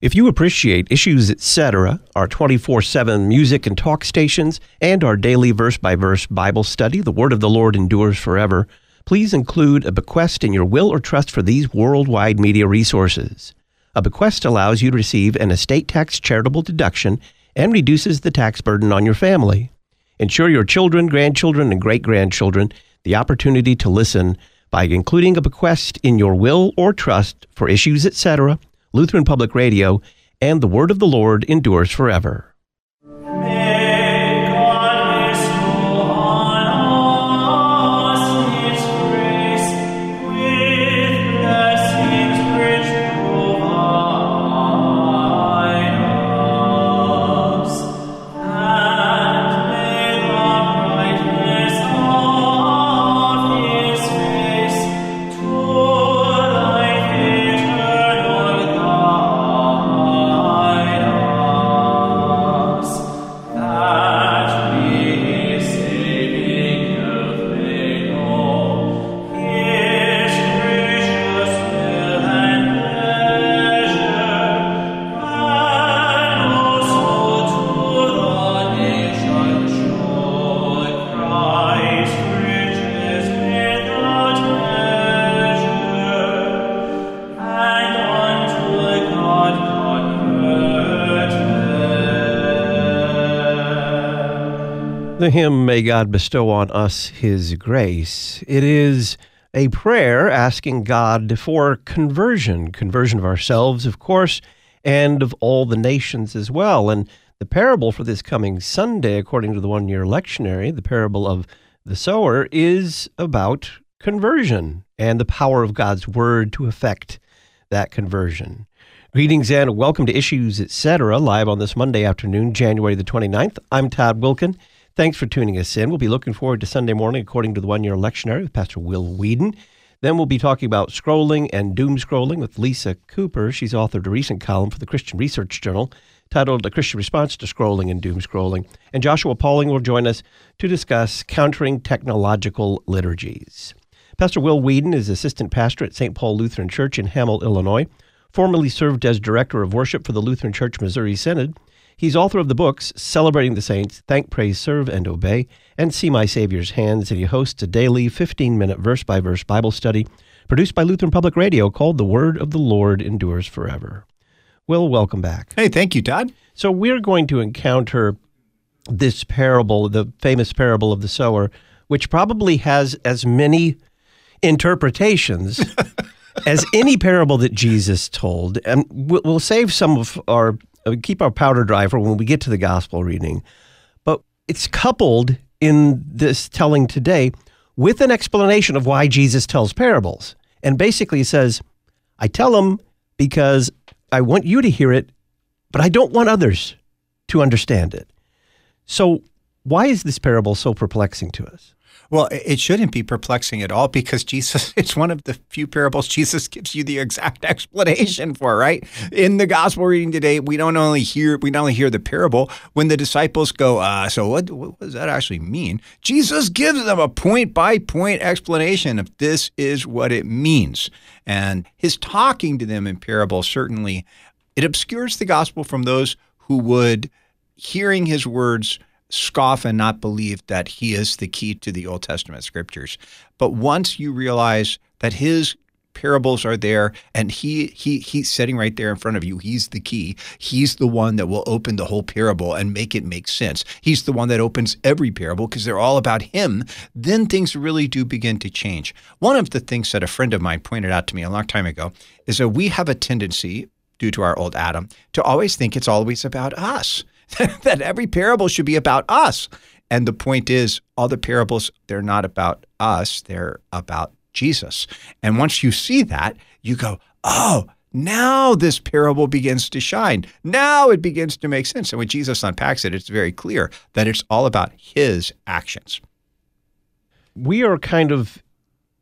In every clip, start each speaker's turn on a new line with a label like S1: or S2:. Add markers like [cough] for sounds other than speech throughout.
S1: If you appreciate Issues Etc., our 24 7 music and talk stations, and our daily verse by verse Bible study, The Word of the Lord Endures Forever, please include a bequest in your will or trust for these worldwide media resources. A bequest allows you to receive an estate tax charitable deduction and reduces the tax burden on your family. Ensure your children, grandchildren, and great grandchildren the opportunity to listen by including a bequest in your will or trust for Issues Etc Lutheran Public Radio, and the word of the Lord endures forever. Hymn, May God Bestow on Us His Grace, it is a prayer asking God for conversion, conversion of ourselves, of course, and of all the nations as well. And the parable for this coming Sunday, according to the one year lectionary, the parable of the sower, is about conversion and the power of God's word to effect that conversion. Greetings and welcome to Issues Etc. live on this Monday afternoon, January the 29th. I'm Todd Wilken. Thanks for tuning us in. We'll be looking forward to Sunday morning according to the one year lectionary with Pastor Will Weedon. Then we'll be talking about scrolling and doom scrolling with Lisa Cooper. She's authored a recent column for the Christian Research Journal titled A Christian Response to Scrolling and Doom Scrolling. And Joshua Pauling will join us to discuss countering technological liturgies. Pastor Will Weedon is assistant pastor at St. Paul Lutheran Church in Hamel, Illinois, formerly served as director of worship for the Lutheran Church Missouri Synod He's author of the books Celebrating the Saints, Thank, Praise, Serve, and Obey, and See My Savior's Hands, and he hosts a daily 15 minute verse by verse Bible study produced by Lutheran Public Radio called The Word of the Lord Endures Forever. Will, welcome back.
S2: Hey, thank you, Todd.
S1: So we're going to encounter this parable, the famous parable of the sower, which probably has as many interpretations [laughs] as any parable that Jesus told. And we'll save some of our Uh, keep our powder dry for when we get to the gospel reading. But it's coupled in this telling today with an explanation of why Jesus tells parables. And basically he says, I tell them because I want you to hear it, but I don't want others to understand it. So, why is this parable so perplexing to us?
S2: Well, it shouldn't be perplexing at all because Jesus, [laughs] it's one of the few parables Jesus gives you the exact [laughs] explanation for, right? In the gospel reading today, we don't only hear we not only hear the parable, when the disciples go, uh, so what, what does that actually mean? Jesus gives them a point by point explanation of this is what it means. And his talking to them in parable certainly it obscures the gospel from those who would hearing his words scoff and not believe that he is the key to the Old Testament scriptures. But once you realize that his parables are there and he he he's sitting right there in front of you he's the key he's the one that will open the whole parable and make it make sense. He's the one that opens every parable because they're all about him. Then things really do begin to change. One of the things that a friend of mine pointed out to me a long time ago is that we have a tendency due to our old adam to always think it's always about us [laughs] that every parable should be about us. And the point is, all the parables, they're not about us, they're about Jesus. And once you see that, you go, oh, now this parable begins to shine. Now it begins to make sense. And when Jesus unpacks it, it's very clear that it's all about his actions.
S1: We are kind of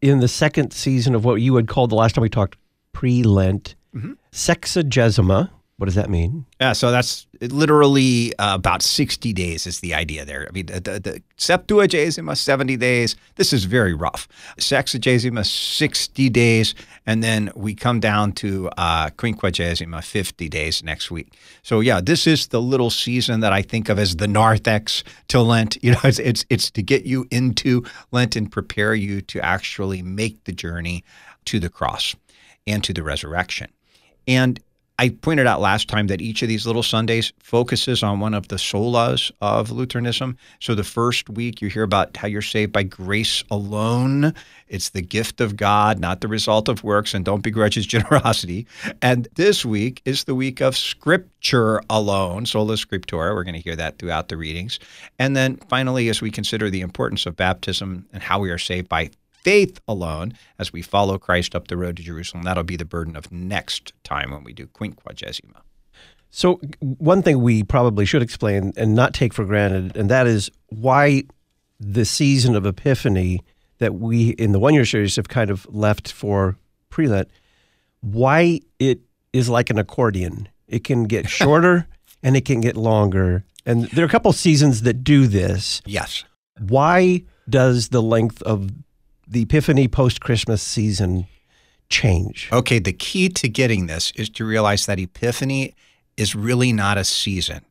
S1: in the second season of what you had called the last time we talked pre Lent, mm-hmm. Sexagesima, What does that mean?
S2: Yeah, so that's literally uh, about 60 days is the idea there. I mean, the, the, Septuagesima, 70 days. This is very rough. Sexagesima, 60 days. And then we come down to uh, Quinquagesima, 50 days next week. So, yeah, this is the little season that I think of as the narthex to Lent. [laughs] You know, it's, it's, it's to get you into Lent and prepare you to actually make the journey to the cross and to the resurrection. And I pointed out last time that each of these little Sundays focuses on one of the solas of Lutheranism. So the first week, you hear about how you're saved by grace alone. It's the gift of God, not the result of works, and don't begrudge his [laughs] generosity. And this week is the week of Scripture alone, sola scriptura. We're going to hear that throughout the readings. And then finally, as we consider the importance of baptism and how we are saved by faith alone as we follow Christ up the road to Jerusalem. That'll be the burden of next time when we do Quinquagesima.
S1: So, one thing we probably should explain and not take for granted, and that is why the season of Epiphany that we in the one year series have kind of left for pre Lent, why it is like an accordion. It can get [laughs] shorter and it can get longer. And there are a couple seasons that do this.
S2: Yes.
S1: Why does the length of the Epiphany post Christmas season change?
S2: Okay, the key to getting this is to realize that Epiphany is really not a season.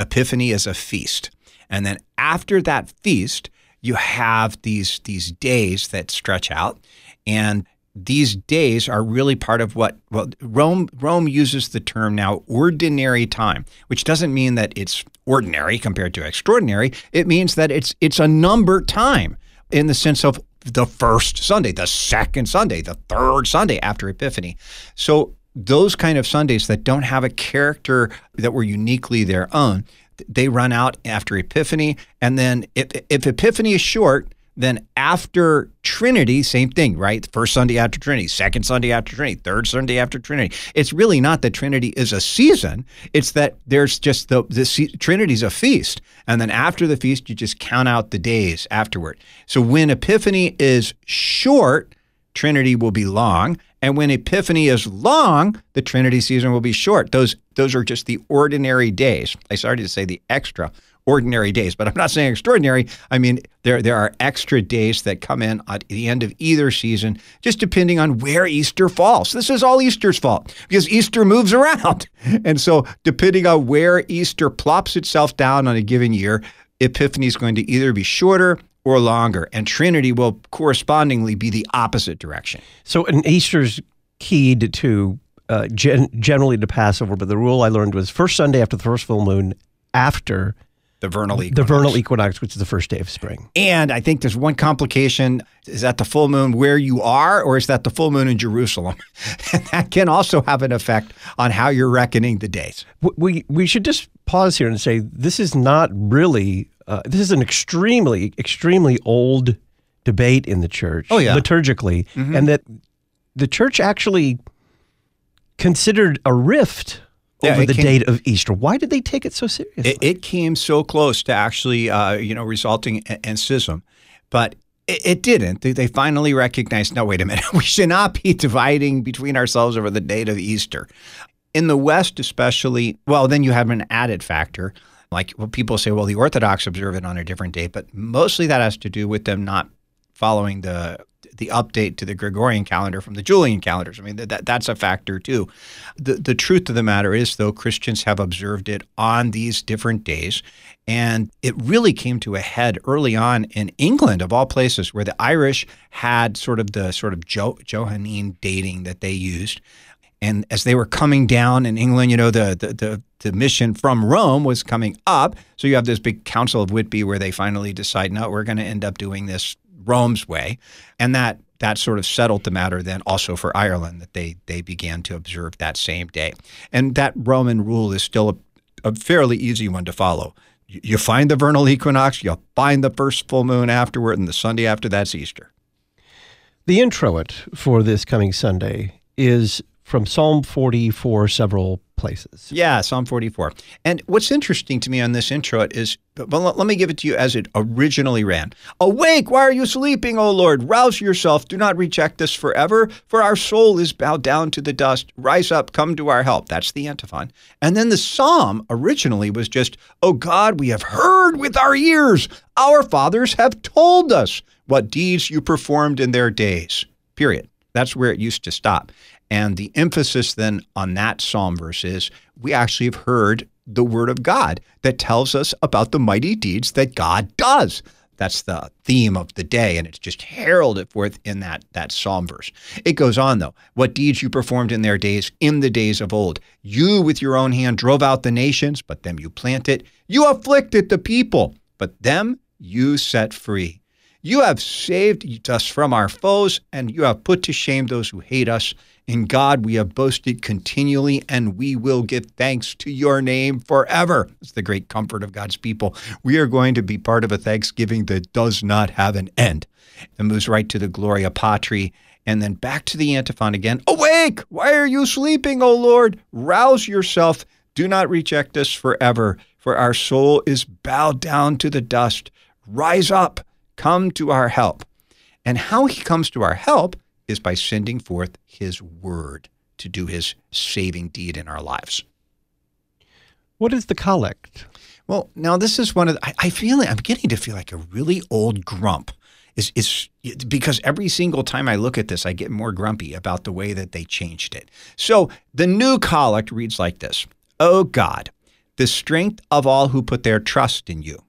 S2: Epiphany is a feast. And then after that feast, you have these these days that stretch out and these days are really part of what well Rome Rome uses the term now ordinary time, which doesn't mean that it's ordinary compared to extraordinary. It means that it's it's a number time in the sense of the first Sunday, the second Sunday, the third Sunday after Epiphany. So those kind of Sundays that don't have a character that were uniquely their own, they run out after Epiphany. And then if, if Epiphany is short, then after Trinity, same thing, right? First Sunday after Trinity, second Sunday after Trinity, third Sunday after Trinity. It's really not that Trinity is a season. It's that there's just the, the Trinity's a feast. And then after the feast, you just count out the days afterward. So when Epiphany is short, Trinity will be long. And when Epiphany is long, the Trinity season will be short. Those those are just the ordinary days. I started to say the extra ordinary days, but I'm not saying extraordinary. I mean, there there are extra days that come in at the end of either season, just depending on where Easter falls. This is all Easter's fault because Easter moves around. [laughs] And so, depending on where Easter plops itself down on a given year, Epiphany is going to either be shorter or longer, and Trinity will correspondingly be the opposite direction.
S1: So, an Easter's keyed to uh, gen- generally to Passover, but the rule I learned was first Sunday after the first full moon after
S2: the vernal equinox.
S1: The vernal equinox, which is the first day of spring.
S2: And I think there's one complication. Is that the full moon where you are, or is that the full moon in Jerusalem? [laughs] and that can also have an effect on how you're reckoning the days.
S1: We, we should just pause here and say this is not really, uh, this is an extremely, extremely old debate in the church,
S2: oh, yeah.
S1: liturgically, mm-hmm. and that the church actually considered a rift yeah, over the came, date of Easter. Why did they take it so seriously?
S2: It, it came so close to actually, uh, you know, resulting in, in schism, but it, it didn't. They, they finally recognized. No, wait a minute. [laughs] We should not be dividing between ourselves over the date of Easter. In the West, especially, well, then you have an added factor. Like well, people say, well, the Orthodox observe it on a different date, but mostly that has to do with them not following the the update to the Gregorian calendar from the Julian calendars. I mean, that, that's a factor too. The, the truth of the matter is, though, Christians have observed it on these different days. And it really came to a head early on in England, of all places, where the Irish had sort of the sort of jo- Johannine dating that they used. And as they were coming down in England, you know, the, the, the, the, mission from Rome was coming up. So you have this big Council of Whitby where they finally decide, no, we're going to end up doing this Rome's way, and that that sort of settled the matter then also for Ireland that they they began to observe that same day, and that Roman rule is still a, a fairly easy one to follow. You find the vernal equinox, you find the first full moon afterward, and the Sunday after that's Easter.
S1: The introit for this coming Sunday is from Psalm 44 several places.
S2: Yeah, Psalm 44. And what's interesting to me on this intro is, well, let me give it to you as it originally ran. Awake, why are you sleeping, O Lord? Rouse yourself, do not reject us forever, for our soul is bowed down to the dust. Rise up, come to our help. That's the antiphon. And then the psalm originally was just, O God, we have heard with our ears. Our fathers have told us what deeds you performed in their days. Period. That's where it used to stop. And the emphasis then on that psalm verse is we actually have heard the word of God that tells us about the mighty deeds that God does. That's the theme of the day, and it's just heralded forth in that, that psalm verse. It goes on, though. What deeds you performed in their days, in the days of old. You with your own hand drove out the nations, but them you planted. You afflicted the people, but them you set free. You have saved us from our foes, and you have put to shame those who hate us. In God we have boasted continually, and we will give thanks to your name forever. It's the great comfort of God's people. We are going to be part of a Thanksgiving that does not have an end. It moves right to the Gloria Patri, and then back to the antiphon again. Awake! Why are you sleeping, O Lord? Rouse yourself. Do not reject us forever, for our soul is bowed down to the dust. Rise up, come to our help. And how he comes to our help is by sending forth his word to do his saving deed in our lives.
S1: What is the collect?
S2: Well, now this is one of the, I, I feel I'm getting to feel like a really old grump. Is is because every single time I look at this, I get more grumpy about the way that they changed it. So the new collect reads like this: "O God, the strength of all who put their trust in you,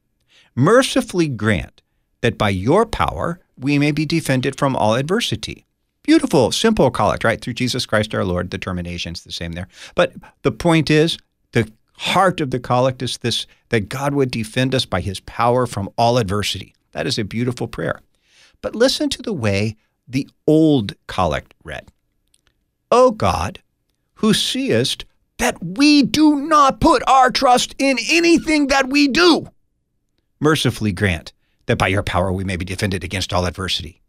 S2: mercifully grant that by your power we may be defended from all adversity." Beautiful, simple collect, right? Through Jesus Christ our Lord. The termination's the same there. But the point is, the heart of the collect is this that God would defend us by his power from all adversity. That is a beautiful prayer. But listen to the way the old collect read O God, who seest that we do not put our trust in anything that we do, mercifully grant that by your power we may be defended against all adversity.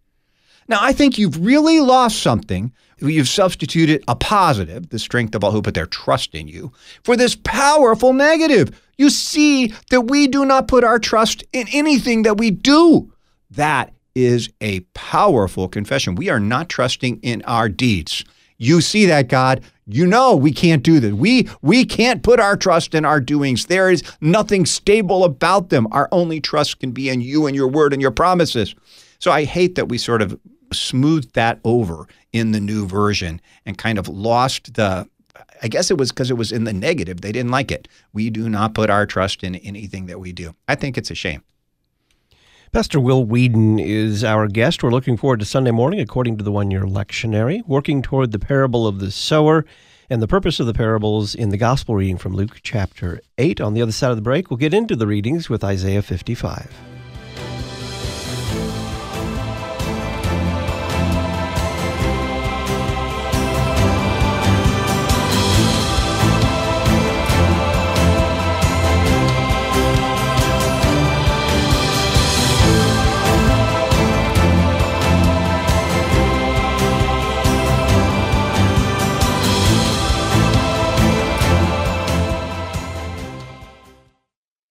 S2: Now, I think you've really lost something. You've substituted a positive, the strength of all who put their trust in you, for this powerful negative. You see that we do not put our trust in anything that we do. That is a powerful confession. We are not trusting in our deeds. You see that, God. You know we can't do this. We we can't put our trust in our doings. There is nothing stable about them. Our only trust can be in you and your word and your promises. So I hate that we sort of smoothed that over in the new version and kind of lost the I guess it was because it was in the negative. They didn't like it. We do not put our trust in anything that we do. I think it's a shame.
S1: Pastor Will Weedon is our guest. We're looking forward to Sunday morning, according to the one year lectionary, working toward the parable of the sower and the purpose of the parables in the gospel reading from Luke chapter 8. On the other side of the break, we'll get into the readings with Isaiah 55.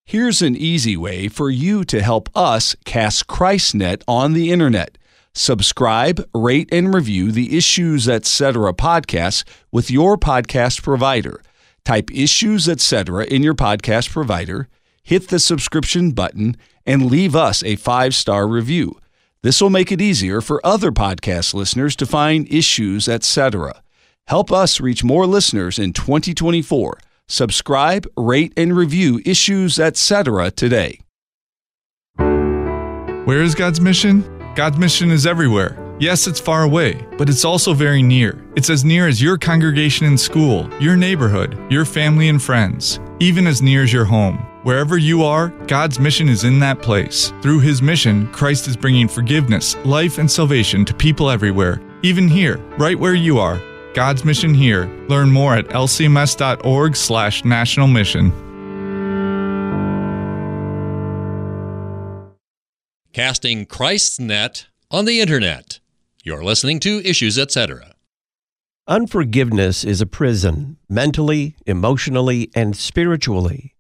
S3: Here's an easy way for you to help us cast ChristNet on the internet. Subscribe, rate, and review the Issues Etc. podcasts with your podcast provider. Type Issues Etc. in your podcast provider, hit the subscription button, and leave us a five star review. This will make it easier for other podcast listeners to find Issues Etc. Help us reach more listeners in 2024 Subscribe, rate, and review issues, etc. today.
S4: Where is God's mission? God's mission is everywhere. Yes, it's far away, but it's also very near. It's as near as your congregation and school, your neighborhood, your family and friends, even as near as your home. Wherever you are, God's mission is in that place. Through his mission, Christ is bringing forgiveness, life, and salvation to people everywhere, even here, right where you are. God's Mission Here. Learn more at lcms.org slash national mission.
S5: Casting Christ's net on the internet. You're listening to Issues Etc.
S1: Unforgiveness is a prison, mentally, emotionally, and spiritually.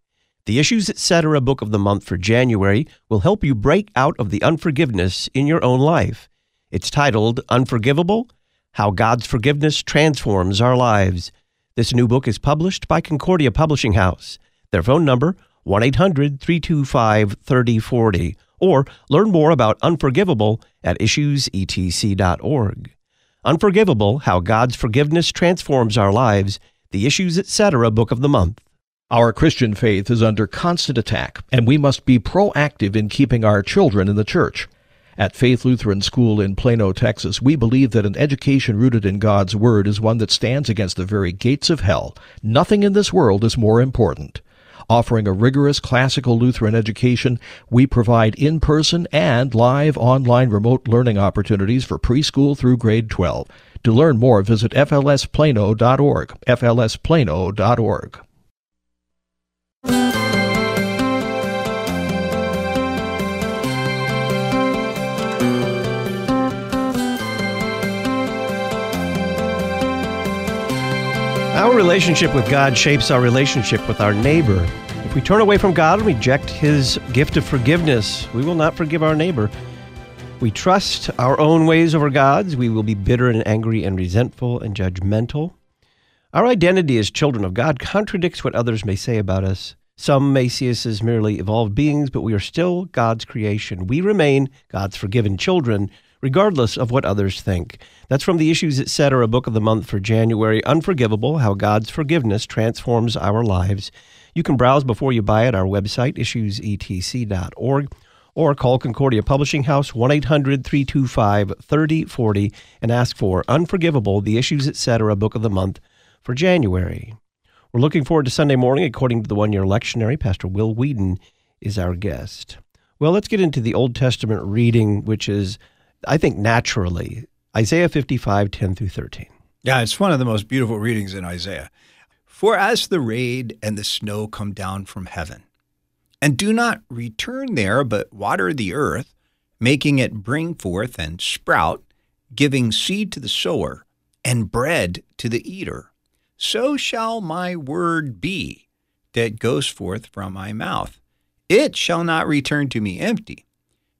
S1: The Issues Etc. book of the month for January will help you break out of the unforgiveness in your own life. It's titled Unforgivable How God's Forgiveness Transforms Our Lives. This new book is published by Concordia Publishing House. Their phone number 1 800 325 3040 or learn more about Unforgivable at issuesetc.org. Unforgivable How God's Forgiveness Transforms Our Lives, the Issues Etc. Book of the Month.
S5: Our Christian faith is under constant attack, and we must be proactive in keeping our children in the church. At Faith Lutheran School in Plano, Texas, we believe that an education rooted in God's Word is one that stands against the very gates of hell. Nothing in this world is more important. Offering a rigorous classical Lutheran education, we provide in person and live online remote learning opportunities for preschool through grade 12. To learn more, visit flsplano.org. flsplano.org.
S1: Our relationship with God shapes our relationship with our neighbor. If we turn away from God and reject His gift of forgiveness, we will not forgive our neighbor. We trust our own ways over God's, we will be bitter and angry and resentful and judgmental. Our identity as children of God contradicts what others may say about us. Some may see us as merely evolved beings, but we are still God's creation. We remain God's forgiven children, regardless of what others think. That's from the Issues Etc. A book of the month for January Unforgivable How God's Forgiveness Transforms Our Lives. You can browse before you buy at our website, issuesetc.org, or call Concordia Publishing House 1 800 325 3040 and ask for Unforgivable, the Issues Etc. book of the month for January. We're looking forward to Sunday morning. According to the one year lectionary, Pastor Will Weedon is our guest. Well, let's get into the Old Testament reading, which is, I think, naturally Isaiah 55, 10 through 13.
S2: Yeah, it's one of the most beautiful readings in Isaiah. For as the rain and the snow come down from heaven, and do not return there, but water the earth, making it bring forth and sprout, giving seed to the sower, and bread to the eater, so shall my word be that goes forth from my mouth. It shall not return to me empty,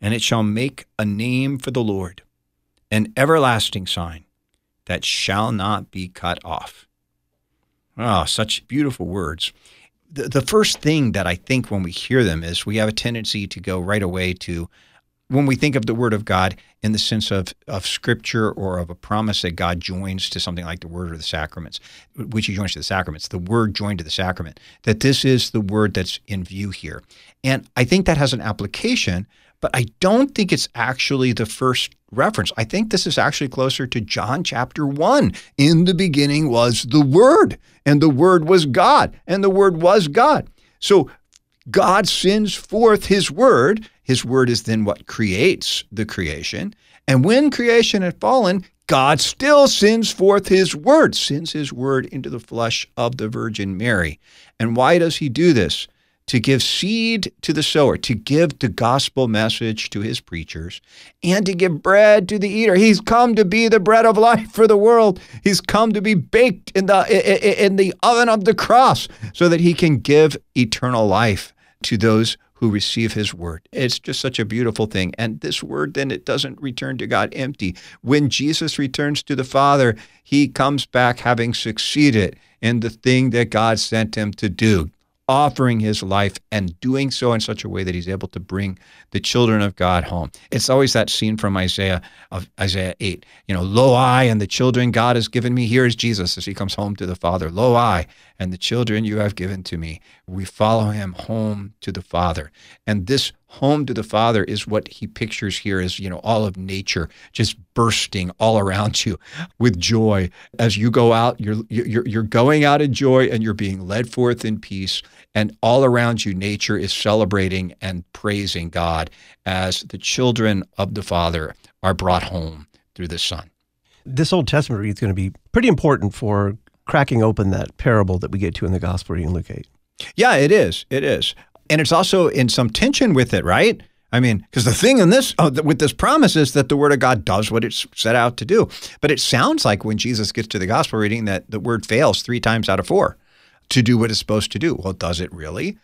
S2: and it shall make a name for the Lord, an everlasting sign that shall not be cut off. Oh, such beautiful words. The, the first thing that I think when we hear them is we have a tendency to go right away to when we think of the Word of God in the sense of, of Scripture or of a promise that God joins to something like the Word or the sacraments, which He joins to the sacraments, the Word joined to the sacrament, that this is the Word that's in view here. And I think that has an application, but I don't think it's actually the first reference. I think this is actually closer to John chapter 1. In the beginning was the Word, and the Word was God, and the Word was God. So God sends forth His Word. His Word is then what creates the creation. And when creation had fallen, God still sends forth His Word, sends His Word into the flesh of the Virgin Mary. And why does He do this? To give seed to the sower, to give the gospel message to his preachers, and to give bread to the eater. He's come to be the bread of life for the world. He's come to be baked in the in the oven of the cross so that he can give eternal life to those who receive his word. It's just such a beautiful thing. And this word then it doesn't return to God empty. When Jesus returns to the Father, he comes back having succeeded in the thing that God sent him to do offering his life and doing so in such a way that he's able to bring the children of God home. It's always that scene from Isaiah of Isaiah 8. You know, lo I and the children God has given me. Here is Jesus as he comes home to the Father. Lo I and the children you have given to me. we follow him home to the Father. And this home to the Father is what he pictures here as, you know, all of nature just bursting all around you with joy. As you go out, you're you're you're going out in joy and you're being led forth in peace. And all around you, nature is celebrating and praising God as the children of the Father are brought home through the Son.
S1: This Old Testament read is going to be pretty important for cracking open that parable that we get to in the Gospel reading Luke 8.
S2: Yeah, it is. It is. And it's also in some tension with it, right? I mean, because the thing in this uh, with this promise is that the Word of God does what it's set out to do. But it sounds like when Jesus gets to the Gospel reading that the Word fails three times out of four to do what it's supposed to do. Well, does it really?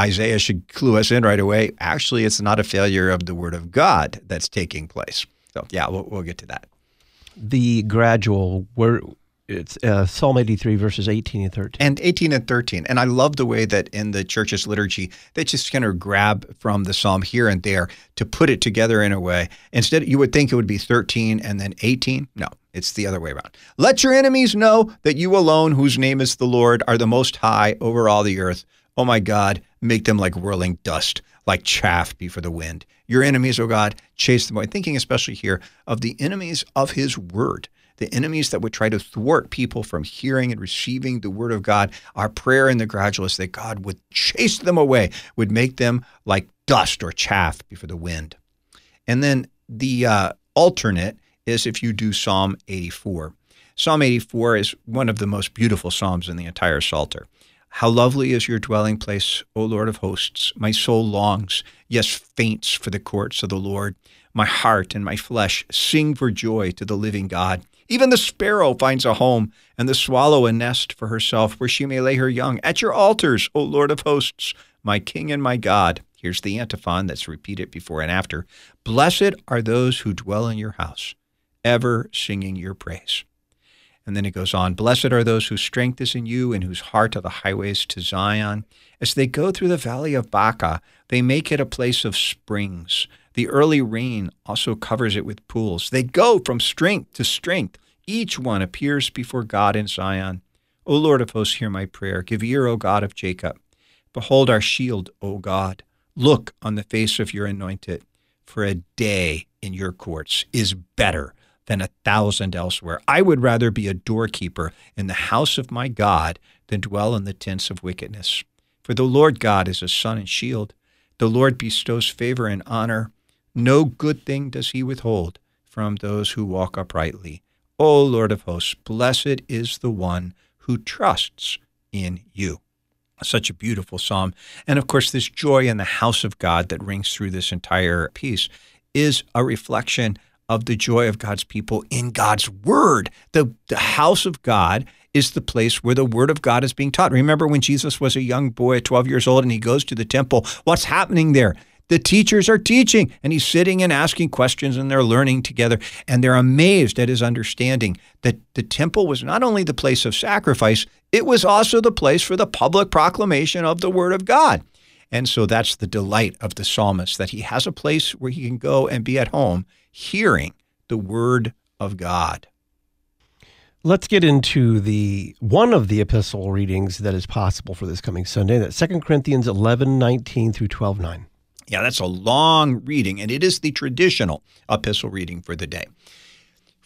S2: Isaiah should clue us in right away. Actually, it's not a failure of the Word of God that's taking place. So, yeah, we'll, we'll get to that.
S1: The gradual word it's uh, Psalm 83, verses 18 and 13.
S2: And 18 and 13. And I love the way that in the church's liturgy, they just kind of grab from the psalm here and there to put it together in a way. Instead, you would think it would be 13 and then 18. No, it's the other way around. Let your enemies know that you alone, whose name is the Lord, are the most high over all the earth. Oh my God, make them like whirling dust, like chaff before the wind. Your enemies, oh God, chase them away. Thinking especially here of the enemies of his word the enemies that would try to thwart people from hearing and receiving the word of God. Our prayer in the gradual is that God would chase them away, would make them like dust or chaff before the wind. And then the uh, alternate is if you do Psalm 84. Psalm 84 is one of the most beautiful psalms in the entire Psalter. How lovely is your dwelling place, O Lord of hosts. My soul longs, yes, faints for the courts of the Lord. My heart and my flesh sing for joy to the living God. Even the sparrow finds a home, and the swallow a nest for herself where she may lay her young. At your altars, O Lord of hosts, my King and my God. Here's the antiphon that's repeated before and after. Blessed are those who dwell in your house, ever singing your praise. And then it goes on Blessed are those whose strength is in you and whose heart are the highways to Zion. As they go through the valley of Baca, they make it a place of springs. The early rain also covers it with pools. They go from strength to strength. Each one appears before God in Zion. O Lord of hosts, hear my prayer. Give ear, O God of Jacob. Behold our shield, O God. Look on the face of your anointed. For a day in your courts is better than a thousand elsewhere. I would rather be a doorkeeper in the house of my God than dwell in the tents of wickedness. For the Lord God is a sun and shield. The Lord bestows favor and honor. No good thing does he withhold from those who walk uprightly. O Lord of hosts, blessed is the one who trusts in you. Such a beautiful psalm. And of course, this joy in the house of God that rings through this entire piece is a reflection of the joy of God's people in God's word. The, the house of God is the place where the word of God is being taught. Remember when Jesus was a young boy 12 years old and he goes to the temple? What's happening there? The teachers are teaching, and he's sitting and asking questions, and they're learning together. And they're amazed at his understanding that the temple was not only the place of sacrifice, it was also the place for the public proclamation of the Word of God. And so that's the delight of the psalmist that he has a place where he can go and be at home hearing the Word of God.
S1: Let's get into the one of the epistle readings that is possible for this coming Sunday. That's 2 Corinthians 11, 19 through 12, 9.
S2: Yeah, that's a long reading, and it is the traditional epistle reading for the day.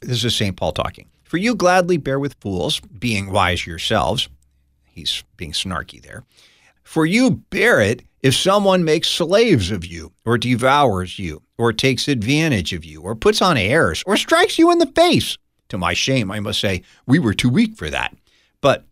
S2: This is St. Paul talking. For you gladly bear with fools, being wise yourselves. He's being snarky there. For you bear it if someone makes slaves of you, or devours you, or takes advantage of you, or puts on airs, or strikes you in the face. To my shame, I must say, we were too weak for that. But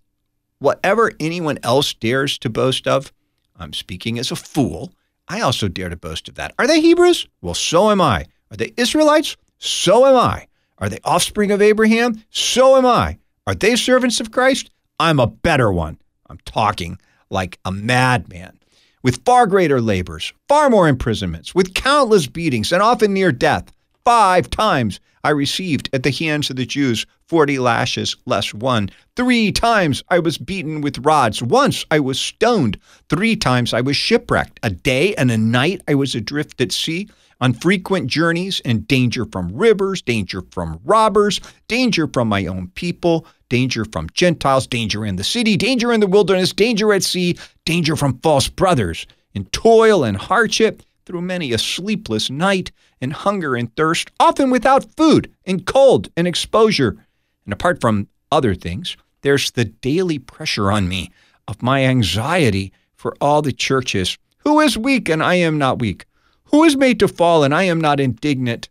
S2: whatever anyone else dares to boast of, I'm speaking as a fool I also dare to boast of that. Are they Hebrews? Well, so am I. Are they Israelites? So am I. Are they offspring of Abraham? So am I. Are they servants of Christ? I'm a better one. I'm talking like a madman. With far greater labors, far more imprisonments, with countless beatings, and often near death. Five times I received at the hands of the Jews 40 lashes less one. Three times I was beaten with rods. Once I was stoned. Three times I was shipwrecked. A day and a night I was adrift at sea on frequent journeys in danger from rivers, danger from robbers, danger from my own people, danger from Gentiles, danger in the city, danger in the wilderness, danger at sea, danger from false brothers, in toil and hardship, through many a sleepless night, in hunger and thirst, often without food, and cold and exposure. And apart from other things, there's the daily pressure on me of my anxiety for all the churches. Who is weak and I am not weak? Who is made to fall and I am not indignant?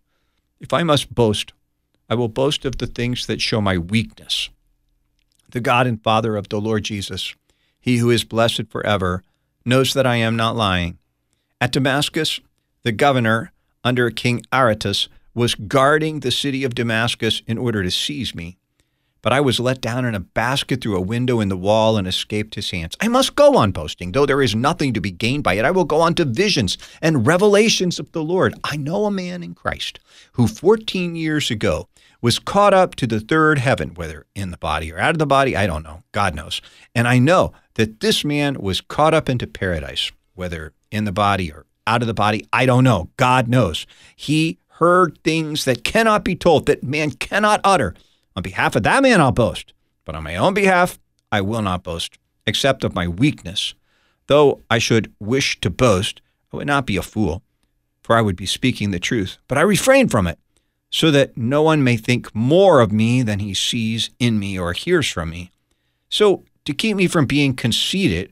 S2: If I must boast, I will boast of the things that show my weakness. The God and Father of the Lord Jesus, he who is blessed forever, knows that I am not lying. At Damascus, the governor under King Aretas was guarding the city of Damascus in order to seize me. But I was let down in a basket through a window in the wall and escaped his hands. I must go on boasting, though there is nothing to be gained by it. I will go on to visions and revelations of the Lord. I know a man in Christ who 14 years ago was caught up to the third heaven, whether in the body or out of the body, I don't know. God knows. And I know that this man was caught up into paradise, whether in the body or out of the body, I don't know. God knows. He heard things that cannot be told, that man cannot utter. On behalf of that man, I'll boast. But on my own behalf, I will not boast, except of my weakness. Though I should wish to boast, I would not be a fool, for I would be speaking the truth. But I refrain from it, so that no one may think more of me than he sees in me or hears from me. So, to keep me from being conceited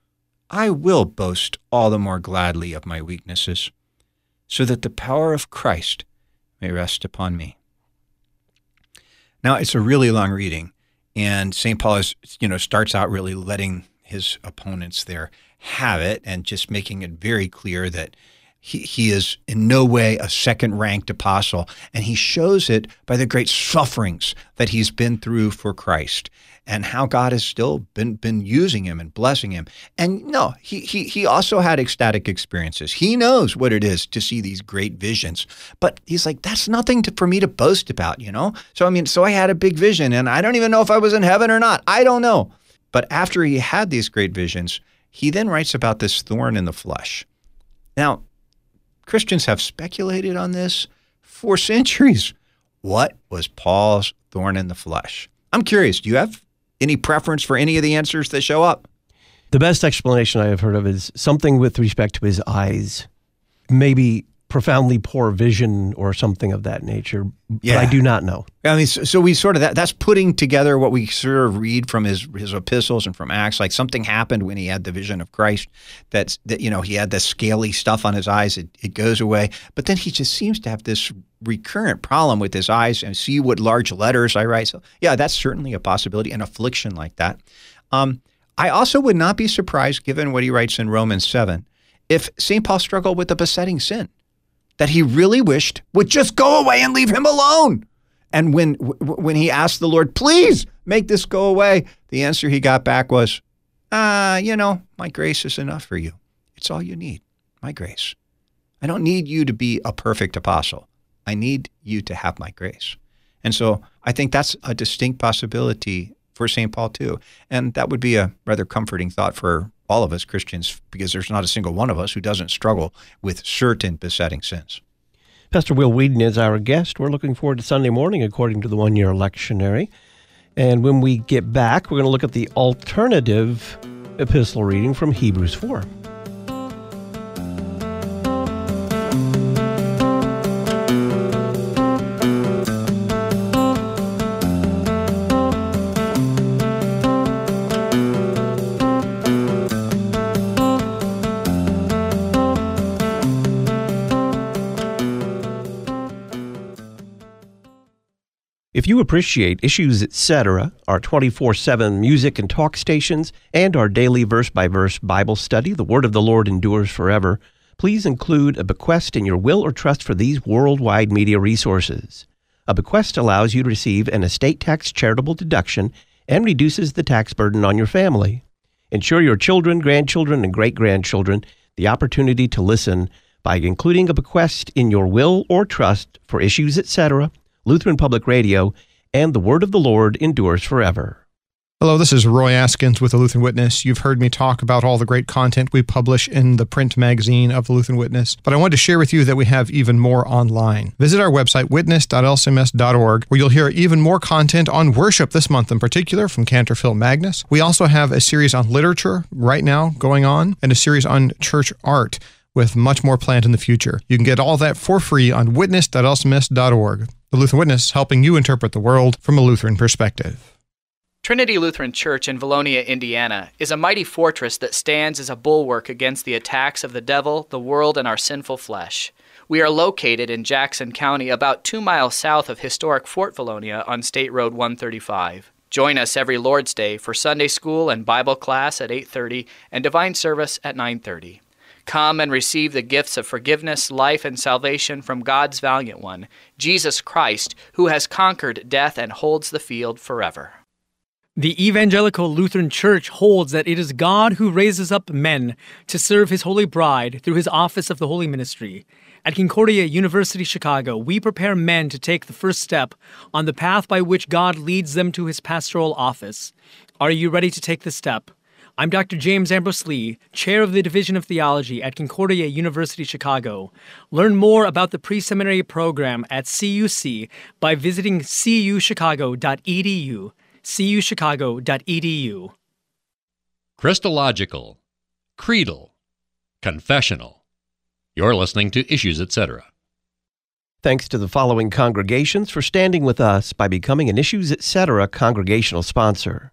S2: I will boast all the more gladly of my weaknesses, so that the power of Christ may rest upon me. Now, it's a really long reading, and St. Paul is, you know, starts out really letting his opponents there have it and just making it very clear that he, he is in no way a second ranked apostle. And he shows it by the great sufferings that he's been through for Christ and how God has still been been using him and blessing him. And no, he he he also had ecstatic experiences. He knows what it is to see these great visions. But he's like, that's nothing to, for me to boast about, you know? So I mean, so I had a big vision and I don't even know if I was in heaven or not. I don't know. But after he had these great visions, he then writes about this thorn in the flesh. Now, Christians have speculated on this for [laughs] centuries. What was Paul's thorn in the flesh? I'm curious. Do you have any preference for any of the answers that show up?
S1: The best explanation I have heard of is something with respect to his eyes. Maybe profoundly poor vision or something of that nature.
S2: Yeah.
S1: But I do not know.
S2: I mean, so, so we sort of that that's putting together what we sort of read from his his epistles and from Acts. Like something happened when he had the vision of Christ. That's that you know he had the scaly stuff on his eyes. It, it goes away, but then he just seems to have this recurrent problem with his eyes and see what large letters I write. So yeah, that's certainly a possibility. An affliction like that. Um, I also would not be surprised, given what he writes in Romans seven, if St. Paul struggled with a besetting sin that he really wished would just go away and leave him alone. And when when he asked the Lord, "Please make this go away," the answer he got back was, "Ah, you know, my grace is enough for you. It's all you need. My grace. I don't need you to be a perfect apostle. I need you to have my grace." And so I think that's a distinct possibility for St. Paul too. And that would be a rather comforting thought for all of us Christians because there's not a single one of us who doesn't struggle with certain besetting sins.
S1: Pastor Will Weedon is our guest. We're looking forward to Sunday morning according to the one year lectionary. And when we get back, we're going to look at the alternative epistle reading from Hebrews 4. If you appreciate Issues Etc., our 24 7 music and talk stations, and our daily verse by verse Bible study, The Word of the Lord Endures Forever, please include a bequest in your will or trust for these worldwide media resources. A bequest allows you to receive an estate tax charitable deduction and reduces the tax burden on your family. Ensure your children, grandchildren, and great grandchildren the opportunity to listen by including a bequest in your will or trust for Issues Etc., Lutheran Public Radio, and The Word of the Lord Endures Forever.
S6: Hello, this is Roy Askins with the Lutheran Witness. You've heard me talk about all the great content we publish in the print magazine of the Lutheran Witness, but I wanted to share with you that we have even more online. Visit our website, witness.lcms.org, where you'll hear even more content on worship this month in particular from Cantor Phil Magness. We also have a series on literature right now going on and a series on church art with much more planned in the future. You can get all that for free on witness.lcms.org. The Lutheran Witness helping you interpret the world from a Lutheran perspective.
S7: Trinity Lutheran Church in Vallonia, Indiana, is a mighty fortress that stands as a bulwark against the attacks of the devil, the world, and our sinful flesh. We are located in Jackson County, about two miles south of historic Fort Vallonia on State Road 135. Join us every Lord's Day for Sunday school and Bible class at 8:30 and divine service at 9:30. Come and receive the gifts of forgiveness, life, and salvation from God's valiant one, Jesus Christ, who has conquered death and holds the field forever.
S8: The Evangelical Lutheran Church holds that it is God who raises up men to serve his holy bride through his office of the holy ministry. At Concordia University Chicago, we prepare men to take the first step on the path by which God leads them to his pastoral office. Are you ready to take the step? I'm Dr. James Ambrose Lee, Chair of the Division of Theology at Concordia University Chicago. Learn more about the pre seminary program at CUC by visiting cuchicago.edu cuchicago.edu.
S9: Christological, creedal, confessional. You're listening to Issues, etc.
S1: Thanks to the following congregations for standing with us by becoming an Issues Etc. congregational sponsor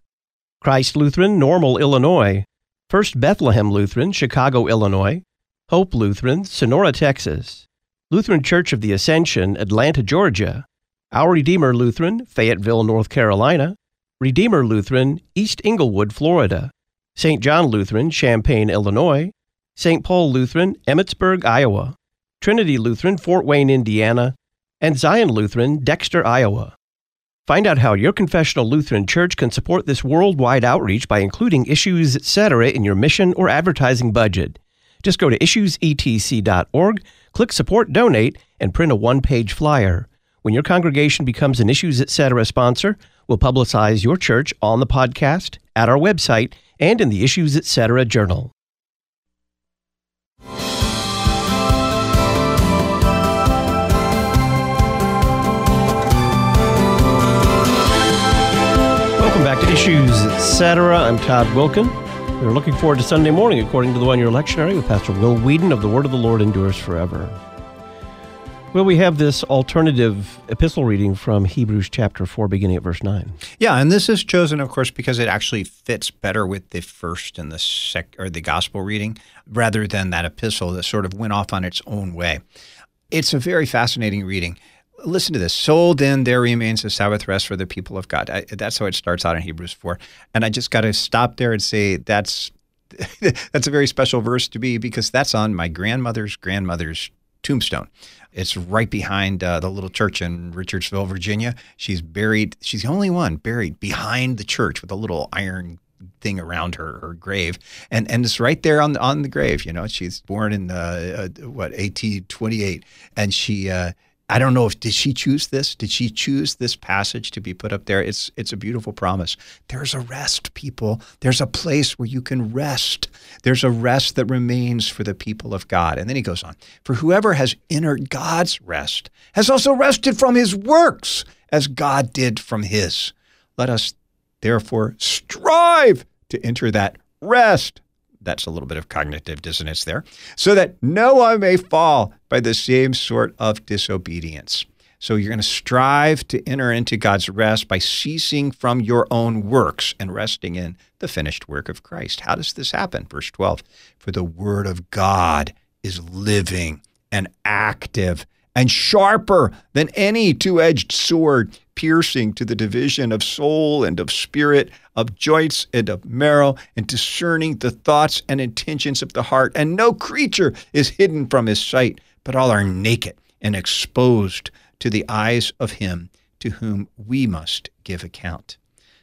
S1: Christ Lutheran, Normal, Illinois, First Bethlehem Lutheran, Chicago, Illinois, Hope Lutheran, Sonora, Texas, Lutheran Church of the Ascension, Atlanta, Georgia, Our Redeemer Lutheran, Fayetteville, North Carolina, Redeemer Lutheran, East Englewood, Florida, St. John Lutheran, Champaign, Illinois, St. Paul Lutheran, Emmetsburg, Iowa, Trinity Lutheran, Fort Wayne, Indiana, and Zion Lutheran, Dexter, Iowa. Find out how your confessional Lutheran church can support this worldwide outreach by including issues, etc., in your mission or advertising budget. Just go to issuesetc.org, click Support Donate, and print a one page flyer. When your congregation becomes an Issues Etc. sponsor, we'll publicize your church on the podcast, at our website, and in the Issues Etc. journal. Welcome back to Issues Etc. I'm Todd Wilkin. We're looking forward to Sunday morning, according to the one year lectionary with Pastor Will Weedon of The Word of the Lord Endures Forever. Well, we have this alternative epistle reading from Hebrews chapter 4, beginning at verse 9.
S2: Yeah, and this is chosen, of course, because it actually fits better with the first and the sec or the gospel reading, rather than that epistle that sort of went off on its own way. It's a very fascinating reading. Listen to this. So then there remains a Sabbath rest for the people of God. I, that's how it starts out in Hebrews 4. And I just got to stop there and say that's [laughs] that's a very special verse to me because that's on my grandmother's grandmother's tombstone. It's right behind uh, the little church in Richardsville, Virginia. She's buried, she's the only one buried behind the church with a little iron thing around her, her grave, and and it's right there on the on the grave. You know, she's born in uh, uh, what eighteen twenty eight, and she uh, I don't know if did she choose this? Did she choose this passage to be put up there? It's it's a beautiful promise. There's a rest, people. There's a place where you can rest. There's a rest that remains for the people of God. And then he goes on, for whoever has entered God's rest has also rested from his works, as God did from his. Let us therefore strive to enter that rest that's a little bit of cognitive dissonance there, so that no one may fall by the same sort of disobedience. So you're going to strive to enter into God's rest by ceasing from your own works and resting in the finished work of Christ. How does this happen? Verse 12 For the word of God is living and active and sharper than any two edged sword piercing to the division of soul and of spirit, of joints and of marrow, and discerning the thoughts and intentions of the heart. And no creature is hidden from his sight, but all are naked and exposed to the eyes of him to whom we must give account.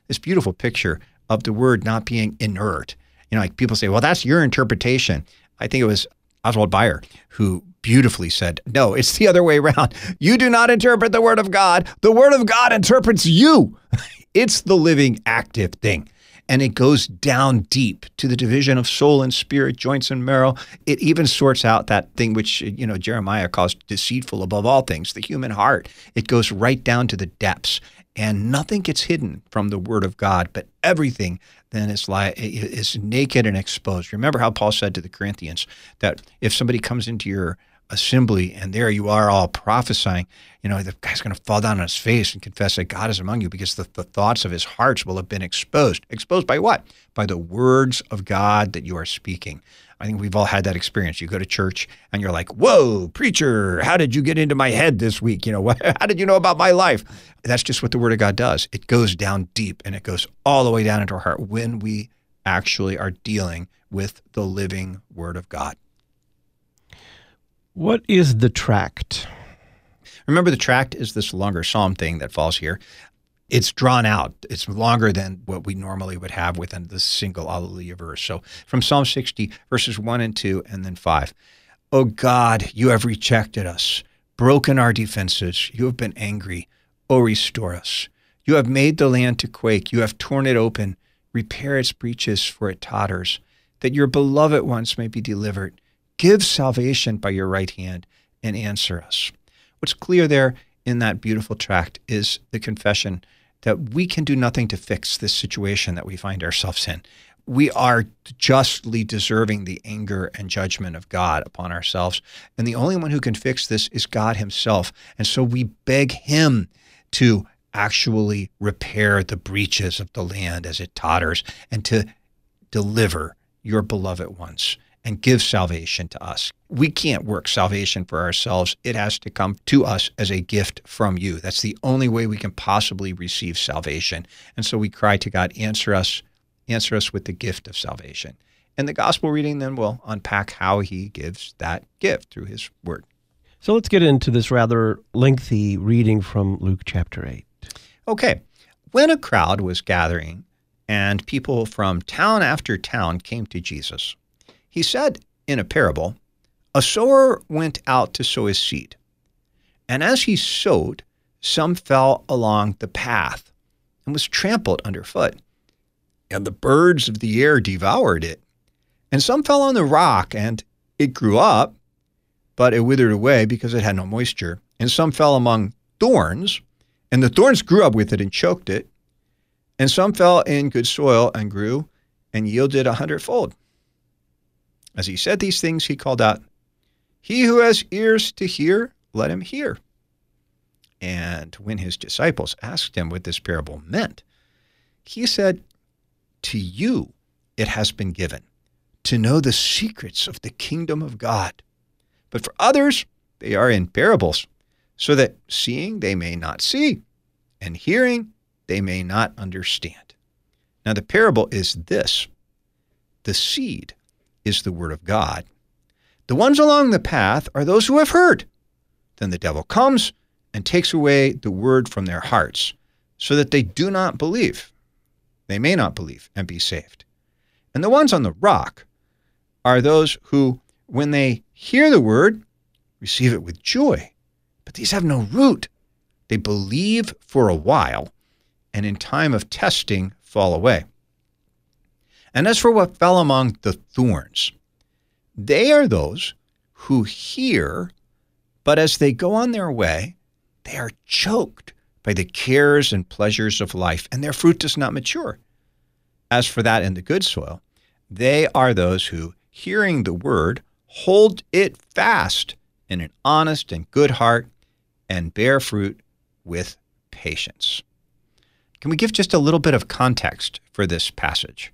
S2: This beautiful picture of the word not being inert. You know, like people say, well, that's your interpretation. I think it was Oswald Bayer who beautifully said, no, it's the other way around. You do not interpret the word of God. The word of God interprets you. [laughs] it's the living, active thing and it goes down deep to the division of soul and spirit, joints and marrow. It even sorts out that thing which, you know, Jeremiah calls deceitful above all things, the human heart. It goes right down to the depths and nothing gets hidden from the word of God, but everything then is like is naked and exposed. Remember how Paul said to the Corinthians that if somebody comes into your assembly and there you are all prophesying, you know, the guy's going to fall down on his face and confess that God is among you because the, the thoughts of his hearts will have been exposed. Exposed by what? By the words of God that you are speaking. I think we've all had that experience. You go to church and you're like, "Whoa, preacher, how did you get into my head this week? You know, [laughs] how did you know about my life?" That's just what the word of God does. It goes down deep and it goes all the way down into our heart when we actually are dealing with the living word of God.
S1: What is the tract?
S2: Remember, the tract is this longer psalm thing that falls here. It's drawn out. It's longer than what we normally would have within the single Alleluia verse. So from Psalm 60, verses 1 and 2, and then 5. O God, you have rejected us, broken our defenses. You have been angry. O restore us. You have made the land to quake. You have torn it open. Repair its breaches, for it totters, that your beloved ones may be delivered. Give salvation by your right hand and answer us. What's clear there in that beautiful tract is the confession that we can do nothing to fix this situation that we find ourselves in. We are justly deserving the anger and judgment of God upon ourselves. And the only one who can fix this is God Himself. And so we beg Him to actually repair the breaches of the land as it totters and to deliver your beloved ones and give salvation to us. We can't work salvation for ourselves. It has to come to us as a gift from you. That's the only way we can possibly receive salvation. And so we cry to God, answer us, answer us with the gift of salvation. And the gospel reading then will unpack how he gives that gift through his word.
S1: So let's get into this rather lengthy reading from Luke chapter 8.
S2: Okay. When a crowd was gathering and people from town after town came to Jesus, he said in a parable, A sower went out to sow his seed. And as he sowed, some fell along the path and was trampled underfoot. And the birds of the air devoured it. And some fell on the rock, and it grew up, but it withered away because it had no moisture. And some fell among thorns, and the thorns grew up with it and choked it. And some fell in good soil and grew and yielded a hundredfold. As he said these things, he called out, He who has ears to hear, let him hear. And when his disciples asked him what this parable meant, he said, To you it has been given to know the secrets of the kingdom of God. But for others, they are in parables, so that seeing they may not see, and hearing they may not understand. Now, the parable is this the seed is the word of God. The ones along the path are those who have heard. Then the devil comes and takes away the word from their hearts, so that they do not believe. They may not believe and be saved. And the ones on the rock are those who, when they hear the word, receive it with joy. But these have no root. They believe for a while, and in time of testing fall away. And as for what fell among the thorns, they are those who hear, but as they go on their way, they are choked by the cares and pleasures of life, and their fruit does not mature. As for that in the good soil, they are those who, hearing the word, hold it fast in an honest and good heart and bear fruit with patience. Can we give just a little bit of context for this passage?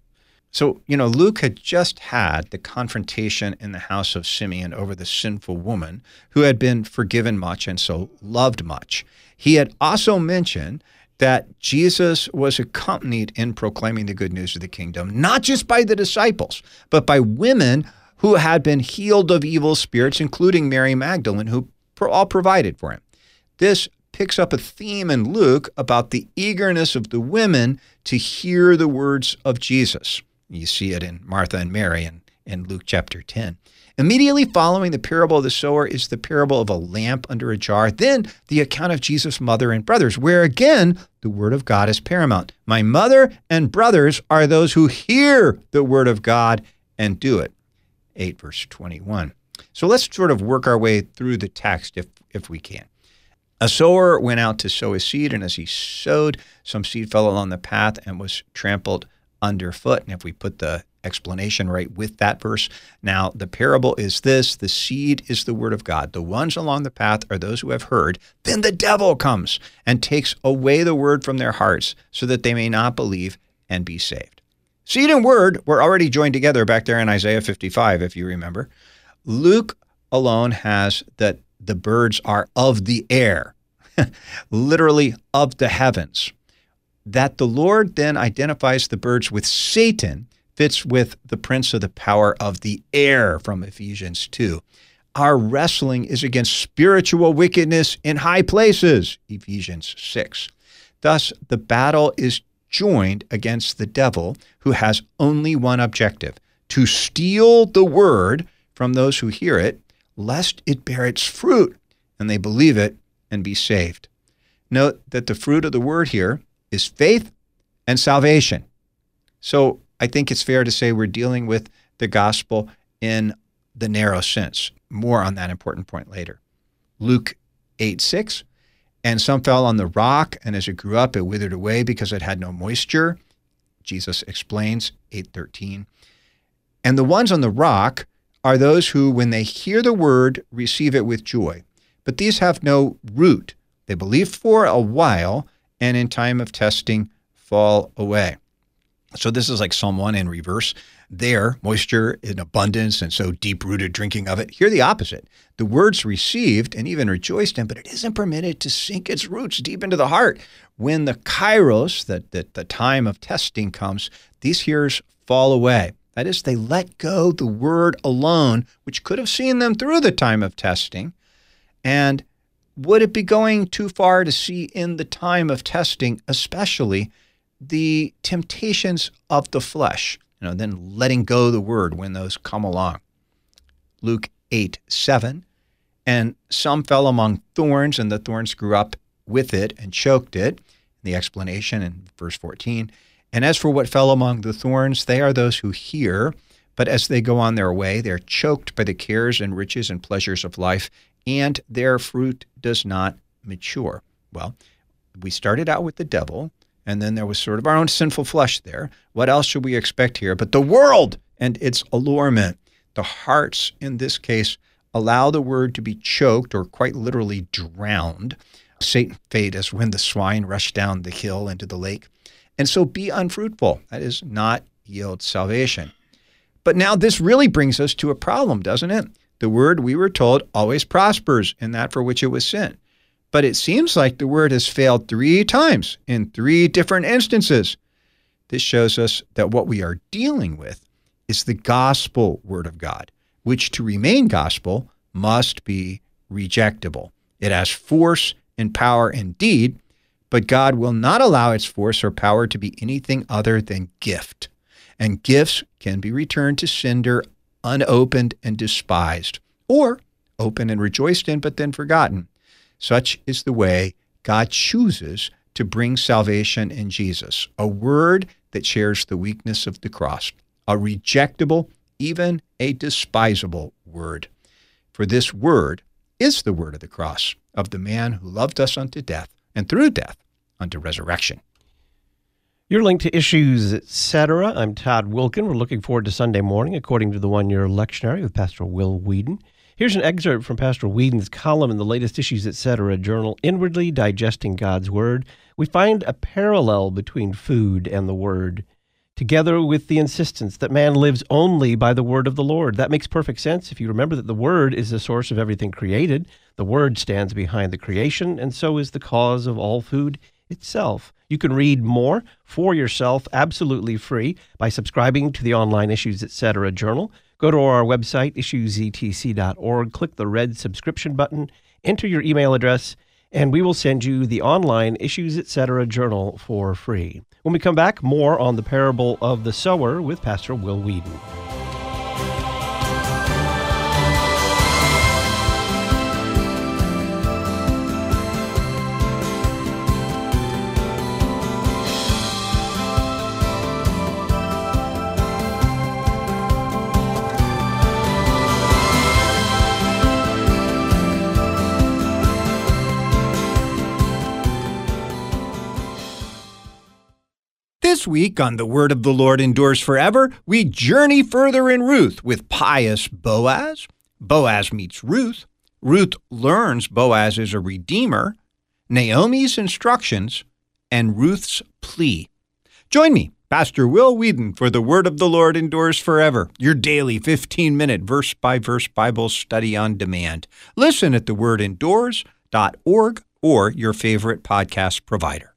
S2: So, you know, Luke had just had the confrontation in the house of Simeon over the sinful woman who had been forgiven much and so loved much. He had also mentioned that Jesus was accompanied in proclaiming the good news of the kingdom, not just by the disciples, but by women who had been healed of evil spirits, including Mary Magdalene, who all provided for him. This picks up a theme in Luke about the eagerness of the women to hear the words of Jesus. You see it in Martha and Mary and in Luke chapter 10. Immediately following the parable of the sower is the parable of a lamp under a jar, then the account of Jesus' mother and brothers, where again the word of God is paramount. My mother and brothers are those who hear the word of God and do it. 8 verse 21. So let's sort of work our way through the text if, if we can. A sower went out to sow his seed, and as he sowed, some seed fell along the path and was trampled underfoot. And if we put the explanation right with that verse, now the parable is this the seed is the word of God. The ones along the path are those who have heard. Then the devil comes and takes away the word from their hearts so that they may not believe and be saved. Seed and word were already joined together back there in Isaiah 55, if you remember. Luke alone has that the birds are of the air, [laughs] literally of the heavens that the Lord then identifies the birds with Satan fits with the prince of the power of the air from Ephesians 2. Our wrestling is against spiritual wickedness in high places, Ephesians 6. Thus, the battle is joined against the devil, who has only one objective to steal the word from those who hear it, lest it bear its fruit and they believe it and be saved. Note that the fruit of the word here is faith and salvation. So I think it's fair to say we're dealing with the gospel in the narrow sense. More on that important point later. Luke 8 6. And some fell on the rock, and as it grew up, it withered away because it had no moisture. Jesus explains 8:13. And the ones on the rock are those who, when they hear the word, receive it with joy. But these have no root. They believe for a while, and in time of testing fall away. So this is like Psalm 1 in reverse. There, moisture in abundance and so deep rooted drinking of it. Here, the opposite. The words received and even rejoiced in, but it isn't permitted to sink its roots deep into the heart. When the kairos, that, that the time of testing comes, these hearers fall away. That is, they let go the word alone, which could have seen them through the time of testing, and would it be going too far to see in the time of testing, especially the temptations of the flesh? You know, then letting go the word when those come along. Luke 8, 7. And some fell among thorns, and the thorns grew up with it and choked it. The explanation in verse 14. And as for what fell among the thorns, they are those who hear, but as they go on their way, they're choked by the cares and riches and pleasures of life, and their fruit does not mature. Well, we started out with the devil, and then there was sort of our own sinful flesh there. What else should we expect here? But the world and its allurement. The hearts, in this case, allow the word to be choked or quite literally drowned. Satan fate as when the swine rush down the hill into the lake. And so be unfruitful. That is not yield salvation. But now this really brings us to a problem, doesn't it? The word, we were told, always prospers in that for which it was sent. But it seems like the word has failed three times in three different instances. This shows us that what we are dealing with is the gospel word of God, which to remain gospel must be rejectable. It has force and power indeed, but God will not allow its force or power to be anything other than gift. And gifts can be returned to sender unopened and despised, or open and rejoiced in, but then forgotten. Such is the way God chooses to bring salvation in Jesus, a word that shares the weakness of the cross, a rejectable, even a despisable word. For this word is the word of the cross, of the man who loved us unto death, and through death unto resurrection.
S1: You're linked to Issues, etc. I'm Todd Wilkin. We're looking forward to Sunday morning, according to the one year lectionary with Pastor Will Weedon. Here's an excerpt from Pastor Weedon's column in the latest Issues, etc. journal, Inwardly Digesting God's Word. We find a parallel between food and the Word. together with the insistence that man lives only by the word of the Lord. That makes perfect sense if you remember that the word is the source of everything created. The word stands behind the creation, and so is the cause of all food itself. You can read more for yourself absolutely free by subscribing to the online Issues Etc. journal. Go to our website, issuesetc.org, click the red subscription button, enter your email address, and we will send you the online Issues Etc. journal for free. When we come back, more on the parable of the sower with Pastor Will Weedon.
S2: This week on The Word of the Lord Endures Forever, we journey further in Ruth with pious Boaz. Boaz meets Ruth. Ruth learns Boaz is a redeemer, Naomi's instructions, and Ruth's plea. Join me, Pastor Will Weedon, for The Word of the Lord Endures Forever, your daily 15 minute verse by verse Bible study on demand. Listen at thewordendures.org or your favorite podcast provider.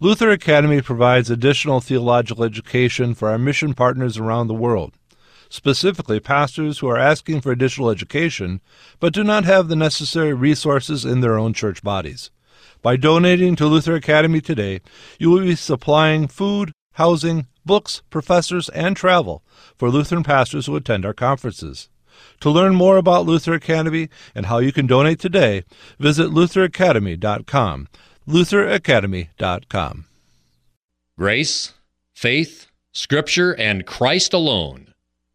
S10: Luther Academy provides additional theological education for our mission partners around the world, specifically pastors who are asking for additional education but do not have the necessary resources in their own church bodies. By donating to Luther Academy today, you will be supplying food, housing, books, professors, and travel for Lutheran pastors who attend our conferences. To learn more about Luther Academy and how you can donate today, visit lutheracademy.com lutheracademy.com.
S9: Grace, faith, Scripture, and Christ alone.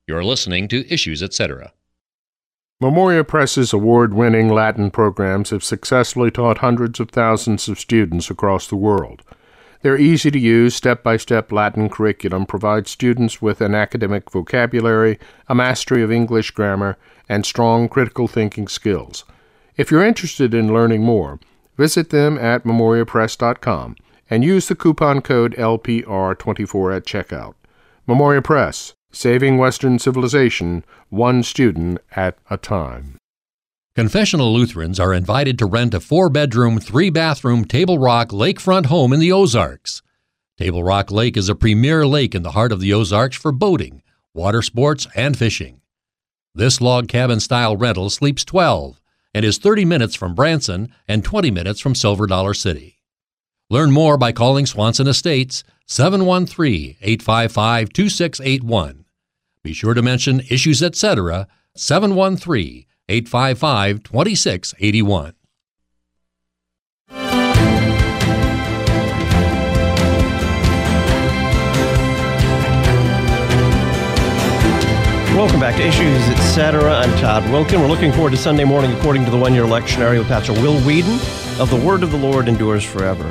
S9: You're listening to Issues, etc.
S11: Memoria Press's award winning Latin programs have successfully taught hundreds of thousands of students across the world. Their easy to use, step by step Latin curriculum provides students with an academic vocabulary, a mastery of English grammar, and strong critical thinking skills. If you're interested in learning more, Visit them at memoriapress.com and use the coupon code LPR24 at checkout. Memoria Press, saving Western civilization one student at a time.
S9: Confessional Lutherans are invited to rent a four bedroom, three bathroom Table Rock lakefront home in the Ozarks. Table Rock Lake is a premier lake in the heart of the Ozarks for boating, water sports, and fishing. This log cabin style rental sleeps 12 and is 30 minutes from Branson and 20 minutes from Silver Dollar City. Learn more by calling Swanson Estates 713 855 2681. Be sure to mention Issues Etc. 713 855 2681.
S1: Welcome back to Issues, Etc. I'm Todd Wilkin. We're looking forward to Sunday morning according to the one year lectionary with Pastor Will Weedon of The Word of the Lord Endures Forever.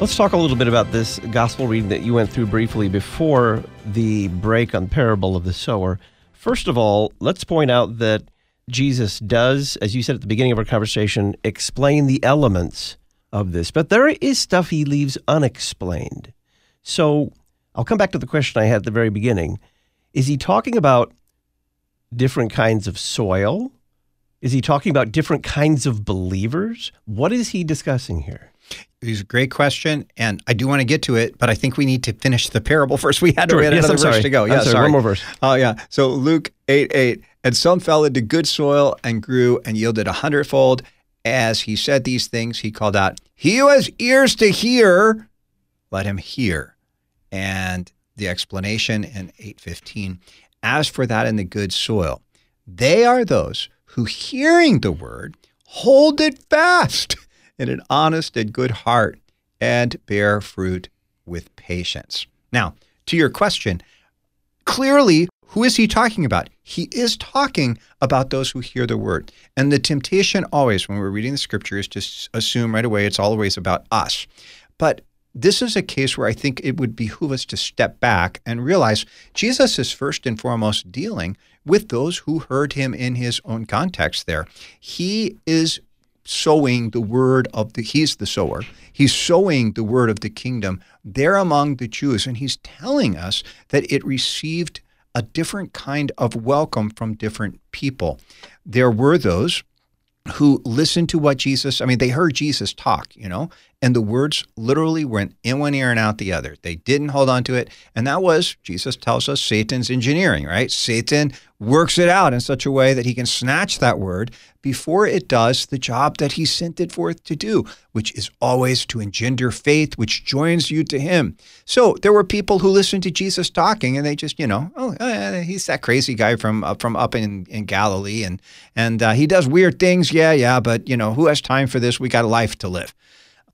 S1: Let's talk a little bit about this gospel reading that you went through briefly before the break on the parable of the sower. First of all, let's point out that Jesus does, as you said at the beginning of our conversation, explain the elements of this, but there is stuff he leaves unexplained. So I'll come back to the question I had at the very beginning is he talking about different kinds of soil? Is he talking about different kinds of believers? What is he discussing here?
S2: It's a great question, and I do want to get to it, but I think we need to finish the parable [laughs] first. We had,
S1: sure.
S2: read
S1: yes,
S2: another
S1: I'm
S2: verse
S1: sorry.
S2: to go. Yeah,
S1: sorry.
S2: sorry.
S1: One more verse.
S2: Oh, yeah. So Luke 8 8. And some fell into good soil and grew and yielded a hundredfold. As he said these things, he called out, He who has ears to hear, let him hear. And the explanation in 815 as for that in the good soil they are those who hearing the word hold it fast [laughs] in an honest and good heart and bear fruit with patience. Now to your question clearly who is he talking about? He is talking about those who hear the word. And the temptation always when we're reading the scripture is to assume right away it's always about us. But this is a case where I think it would behoove us to step back and realize Jesus is first and foremost dealing with those who heard him in his own context there. He is sowing the word of the he's the sower he's sowing the word of the kingdom there among the jews and he's telling us that it received a different kind of welcome from different people there were those who listened to what Jesus, I mean, they heard Jesus talk, you know, and the words literally went in one ear and out the other. They didn't hold on to it. And that was, Jesus tells us, Satan's engineering, right? Satan works it out in such a way that he can snatch that word before it does the job that he sent it forth to do, which is always to engender faith, which joins you to him. So there were people who listened to Jesus talking and they just, you know, oh, he's that crazy guy from uh, from up in, in Galilee and and uh, he does weird things. Yeah, yeah, but you know, who has time for this? We got a life to live.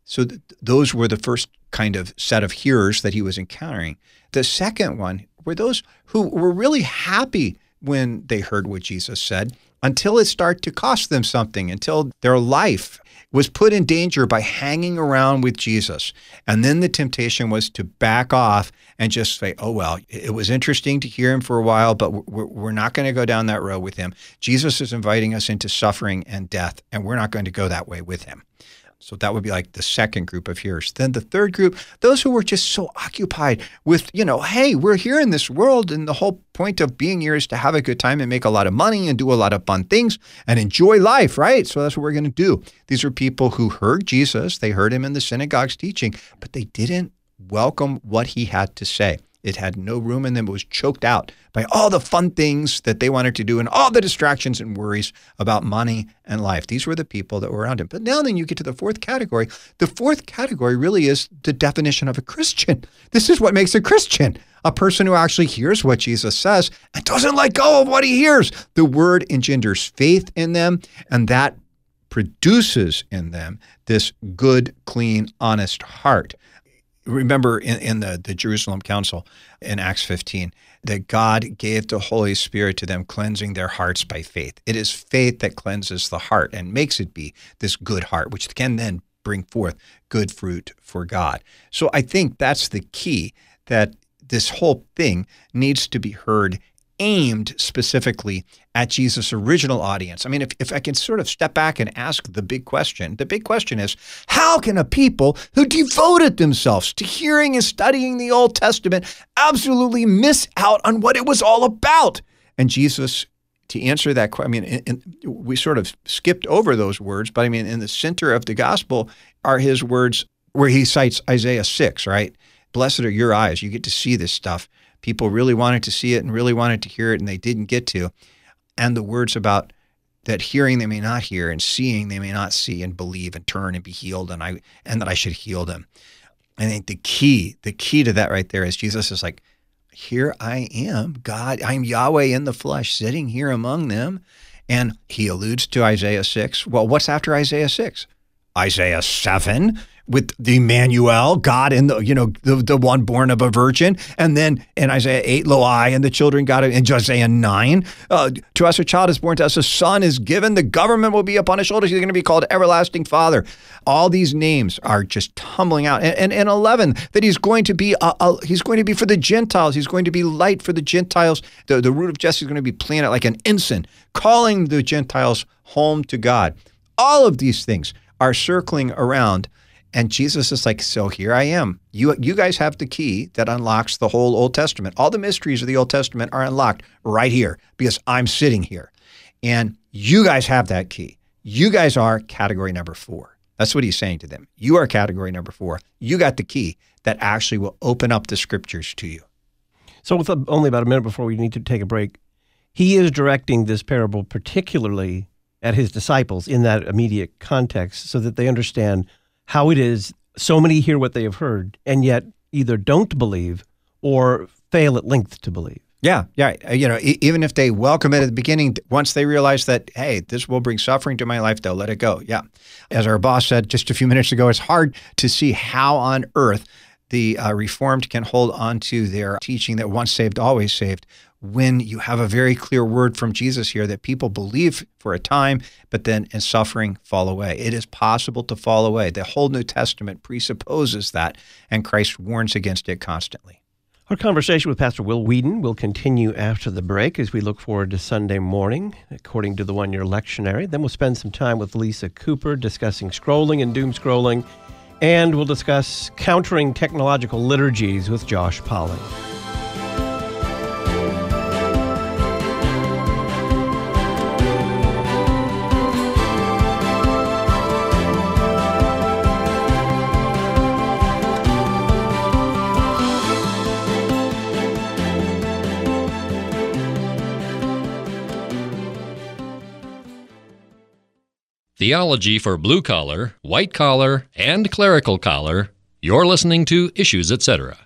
S2: So th- those were the first kind of set of hearers that he was encountering. The second one were those who were really happy when they heard what Jesus said until it started to cost them something, until their life was put in danger by hanging around with Jesus. And then the temptation was to back off and just say, oh, well, it was interesting to hear him for a while, but we're, not going to go down that road with him. Jesus is inviting us into suffering and death, and we're not going to go that way with him. So that would be like the second group of hearers. Then the third group, those who were just so occupied with, you know, hey, we're here in this world, and the whole point of being here is to have a good time and make a lot of money and do a lot of fun things and enjoy life, right? So that's what we're going to do. These are people who heard Jesus, they heard him in the synagogues teaching, but they didn't welcome what he had to say. It had no room in them. It was choked out by all the fun things that they wanted to do and all the distractions and worries about money and life. These were the people that were around him. But now then you get to the fourth category. The fourth category really is the definition of a Christian. This is what makes a Christian. A person who actually hears what Jesus says and doesn't let go of what he hears. The word engenders faith in them, and that produces in them this good, clean, honest heart remember in, in the, the Jerusalem Council in Acts 15 that God gave the Holy Spirit to them, cleansing their hearts by faith. It is faith that cleanses the heart and makes it be this good heart, which can then bring forth good fruit for God. So I think that's the key that this whole thing needs to be heard aimed specifically at Jesus' original audience. I mean, if, if I can sort of step back and ask the big question, the big question is how can a people who devoted themselves to hearing and studying the Old Testament absolutely miss out on what it was all about? And Jesus, to answer that question, I mean, we sort of skipped over those words, but I mean, in the center of the gospel are his words where he cites Isaiah 6, right? Blessed are your eyes. You get to see this stuff people really wanted to see it and really wanted to hear it and they didn't get to. And the words about that hearing they may not hear and seeing they may not see and believe and turn and be healed and I and that I should heal them. I think the key, the key to that right there is Jesus is like, here I am, God, I'm Yahweh in the flesh, sitting here among them. And he alludes to Isaiah 6. Well, what's after Isaiah 6? Isaiah 7 with the Emmanuel, God in the you know the, the one born of a virgin, and then in Isaiah eight, lo and the children it. In Isaiah nine, uh, to us a child is born, to us a son is given. The government will be upon his shoulders. He's going to be called everlasting Father. All these names are just tumbling out. And, and, and eleven, that he's going to be a, a, he's going to be for the Gentiles. He's going to be light for the Gentiles. The the root of Jesse is going to be planted like an ensign, calling the Gentiles home to God. All of these things are circling around and Jesus is like, so here I am. You you guys have the key that unlocks the whole Old Testament. All the mysteries of the Old Testament are unlocked right here because I'm sitting here. And you guys have that key. You guys are category number 4. That's what he's saying to them. You are category number 4. You got the key that actually will open up the scriptures to you.
S1: So with uh, only about a minute before we need to take a break, he is directing this parable particularly at his disciples in that immediate context so that they understand how it is so many hear what they have heard and yet either don't believe or fail at length to believe.
S2: Yeah, yeah. Uh, you know, even if they welcome it at the beginning, once they realize that, hey, this will bring suffering to my life, they'll let it go. Yeah. As our boss said just a few [laughs] minutes ago, it's hard to see how on earth the uh, Reformed can hold on to their teaching that once saved, always saved when you have a very clear word from Jesus here that people believe for a time, but then in suffering fall away. It is possible to fall away. The whole New Testament presupposes that, and Christ warns against it constantly.
S1: Our conversation with Pastor Will Weedon will continue after the break as we look forward to Sunday morning, according to the one year lectionary. Then we'll spend some time with Lisa Cooper discussing scrolling and doom scrolling, and we'll discuss countering technological liturgies with Josh Pauling.
S9: Theology for blue collar, white collar, and clerical collar. You're listening to Issues, etc.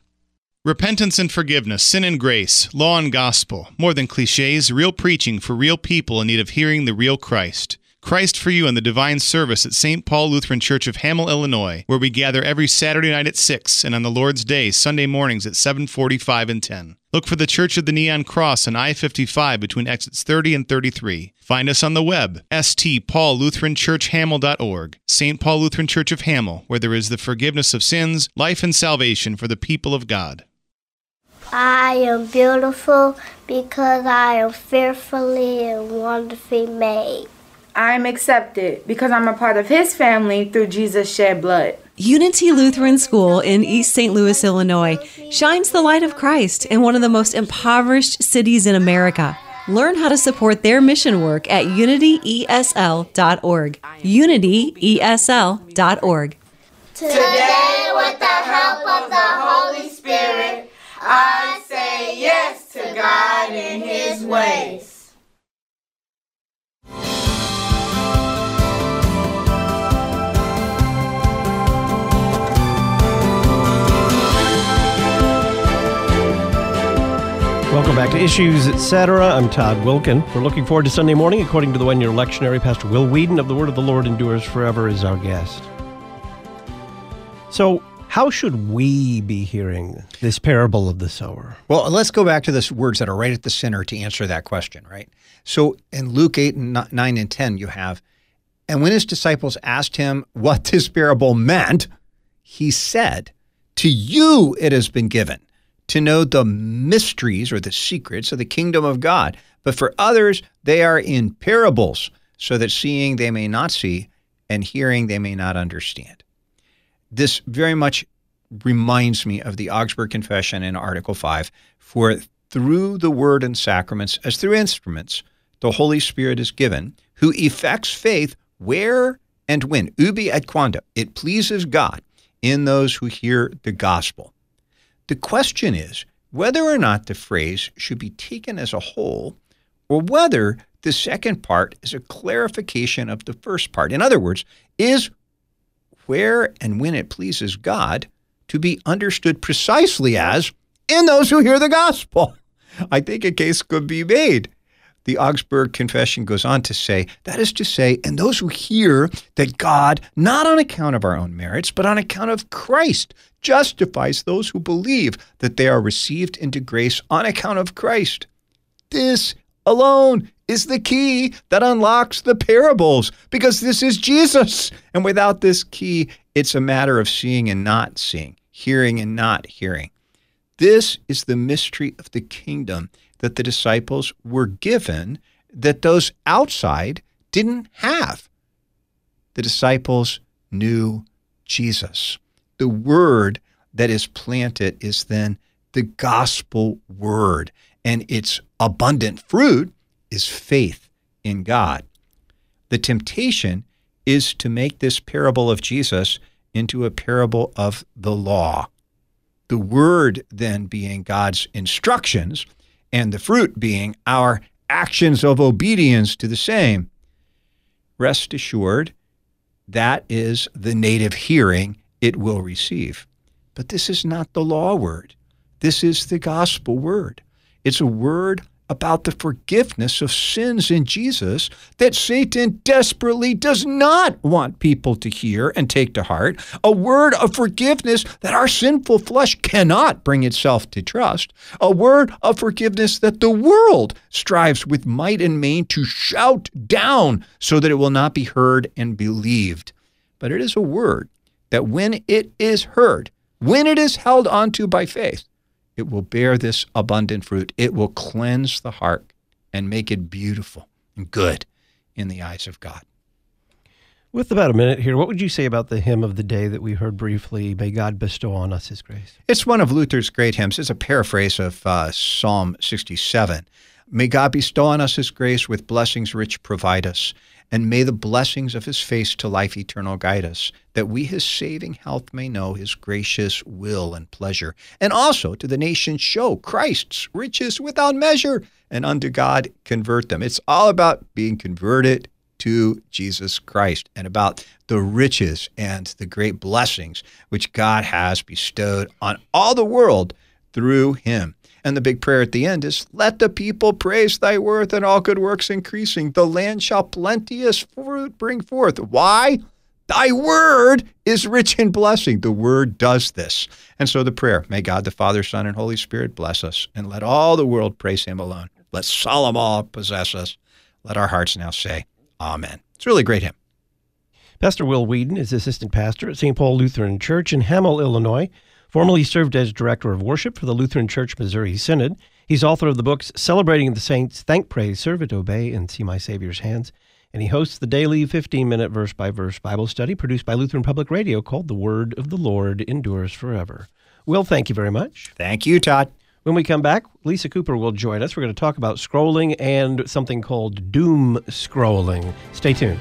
S12: Repentance and forgiveness, sin and grace, law and gospel. More than cliches, real preaching for real people in need of hearing the real Christ. Christ for You in the Divine Service at St. Paul Lutheran Church of Hamel, Illinois, where we gather every Saturday night at 6 and on the Lord's Day, Sunday mornings at 7:45 and 10. Look for the Church of the Neon Cross on I-55 between exits 30 and 33. Find us on the web, stpaullutheranchurchhamel.org, St. Paul Lutheran Church of Hamel, where there is the forgiveness of sins, life and salvation for the people of God.
S13: I am beautiful because I am fearfully and wonderfully made.
S14: I'm accepted because I'm a part of his family through Jesus' shed blood.
S15: Unity Lutheran School in East St. Louis, Illinois, shines the light of Christ in one of the most impoverished cities in America. Learn how to support their mission work at unityesl.org. Unityesl.org.
S16: Today, with the help of the Holy Spirit, I say yes to God and His ways.
S1: Welcome back to Issues, Etc. I'm Todd Wilkin. We're looking forward to Sunday morning. According to the one year lectionary, Pastor Will Weedon of the Word of the Lord Endures Forever is our guest. So, how should we be hearing this parable of the sower?
S2: Well, let's go back to the words that are right at the center to answer that question, right? So in Luke 8 and 9 and 10, you have, and when his disciples asked him what this parable meant, he said, To you it has been given to know the mysteries or the secrets of the kingdom of God. But for others, they are in parables, so that seeing they may not see, and hearing they may not understand. This very much reminds me of the Augsburg Confession in Article 5 For through the word and sacraments, as through instruments, the Holy Spirit is given, who effects faith where and when, ubi et quando, it pleases God in those who hear the gospel. The question is whether or not the phrase should be taken as a whole or whether the second part is a clarification of the first part. In other words, is where and when it pleases God to be understood precisely as in those who hear the gospel. [laughs] I think a case could be made. The Augsburg Confession goes on to say, that is to say, and those who hear that God, not on account of our own merits, but on account of Christ, justifies those who believe that they are received into grace on account of Christ. This alone is the key that unlocks the parables because this is Jesus. And without this key, it's a matter of seeing and not seeing, hearing and not hearing. This is the mystery of the kingdom that the disciples were given that those outside didn't have. The disciples knew Jesus. The word that is planted is then the gospel word, and its abundant fruit is faith in God. The temptation is to make this parable of Jesus into a parable of the law. The word then being God's instructions and the fruit being our actions of obedience to the same. Rest assured, that is the native hearing it will receive. But this is not the law word. This is the gospel word. It's a word about the forgiveness of sins in Jesus that Satan desperately does not want people to hear and take to heart, a word of forgiveness that our sinful flesh cannot bring itself to trust, a word of forgiveness that the world strives with might and main to shout down so that it will not be heard and believed. But it is a word that when it is heard, when it is held onto by faith, it will bear this abundant fruit. It will cleanse the heart and make it beautiful and good in the eyes of God.
S1: With about a minute here, what would you say about the hymn of the day that we heard briefly? May God bestow on us His grace.
S2: It's one of Luther's great hymns. It's a paraphrase of uh, Psalm 67. May God bestow on us His grace with blessings rich provide us, and may the blessings of His face to life eternal guide us, that we His saving health may know His gracious will and pleasure, and also to the nations show Christ's riches without measure, and unto God convert them. It's all about being converted to Jesus Christ and about the riches and the great blessings which God has bestowed on all the world through him. And the big prayer at the end is, Let the people praise thy worth and all good works increasing. The land shall plenteous fruit bring forth. Why? Thy word is rich in blessing. The word does this. And so the prayer, may God the Father, Son, and Holy Spirit bless us, and let all the world praise him alone. Let solemn awe possess us. Let our hearts now say, Amen. It's really great hymn.
S1: Pastor Will Weedon is assistant pastor at St. Paul Lutheran Church in Hamel, Illinois. Formerly served as director of worship for the Lutheran Church Missouri Synod. He's author of the books Celebrating the Saints, Thank, Praise, Serve It, Obey, and See My Savior's Hands. And he hosts the daily 15 minute verse by verse Bible study produced by Lutheran Public Radio called The Word of the Lord Endures Forever. Will, thank you very much.
S2: Thank you, Todd.
S1: When we come back, Lisa Cooper will join us. We're going to talk about scrolling and something called doom scrolling. Stay tuned.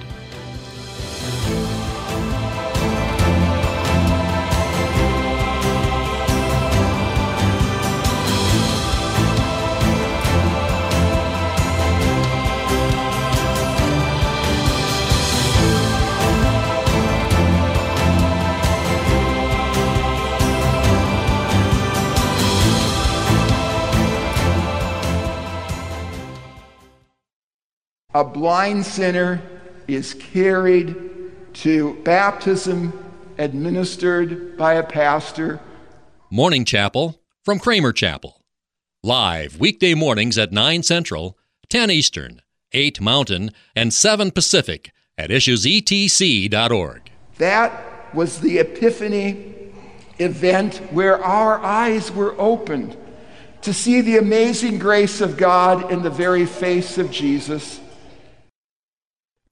S17: A blind sinner is carried to baptism administered by a pastor.
S9: Morning Chapel from Kramer Chapel. Live weekday mornings at 9 Central, 10 Eastern, 8 Mountain, and 7 Pacific at issuesetc.org.
S17: That was the Epiphany event where our eyes were opened to see the amazing grace of God in the very face of Jesus.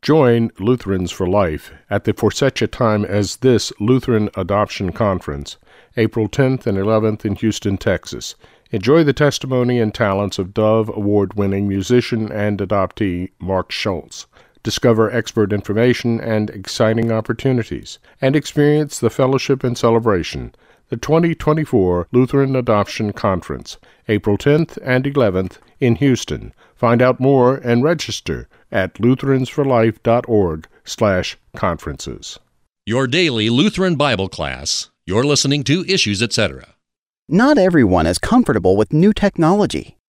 S11: Join Lutherans for Life at the For Such a Time as This Lutheran Adoption Conference, April 10th and 11th in Houston, Texas. Enjoy the testimony and talents of Dove Award winning musician and adoptee Mark Schultz. Discover expert information and exciting opportunities, and experience the fellowship and celebration. The 2024 Lutheran Adoption Conference, April 10th and 11th in Houston. Find out more and register at lutheransforlife.org slash conferences.
S9: Your daily Lutheran Bible class. You're listening to Issues, etc.
S18: Not everyone is comfortable with new technology.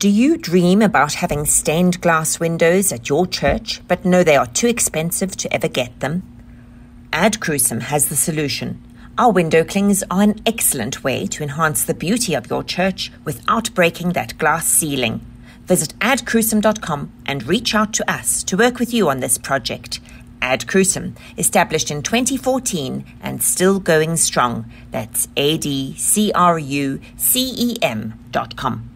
S19: Do you dream about having stained glass windows at your church, but know they are too expensive to ever get them? Ad Crucem has the solution. Our window clings are an excellent way to enhance the beauty of your church without breaking that glass ceiling. Visit adcrucem.com and reach out to us to work with you on this project. Ad Crucem, established in 2014 and still going strong. That's A D C R U C E M dot com.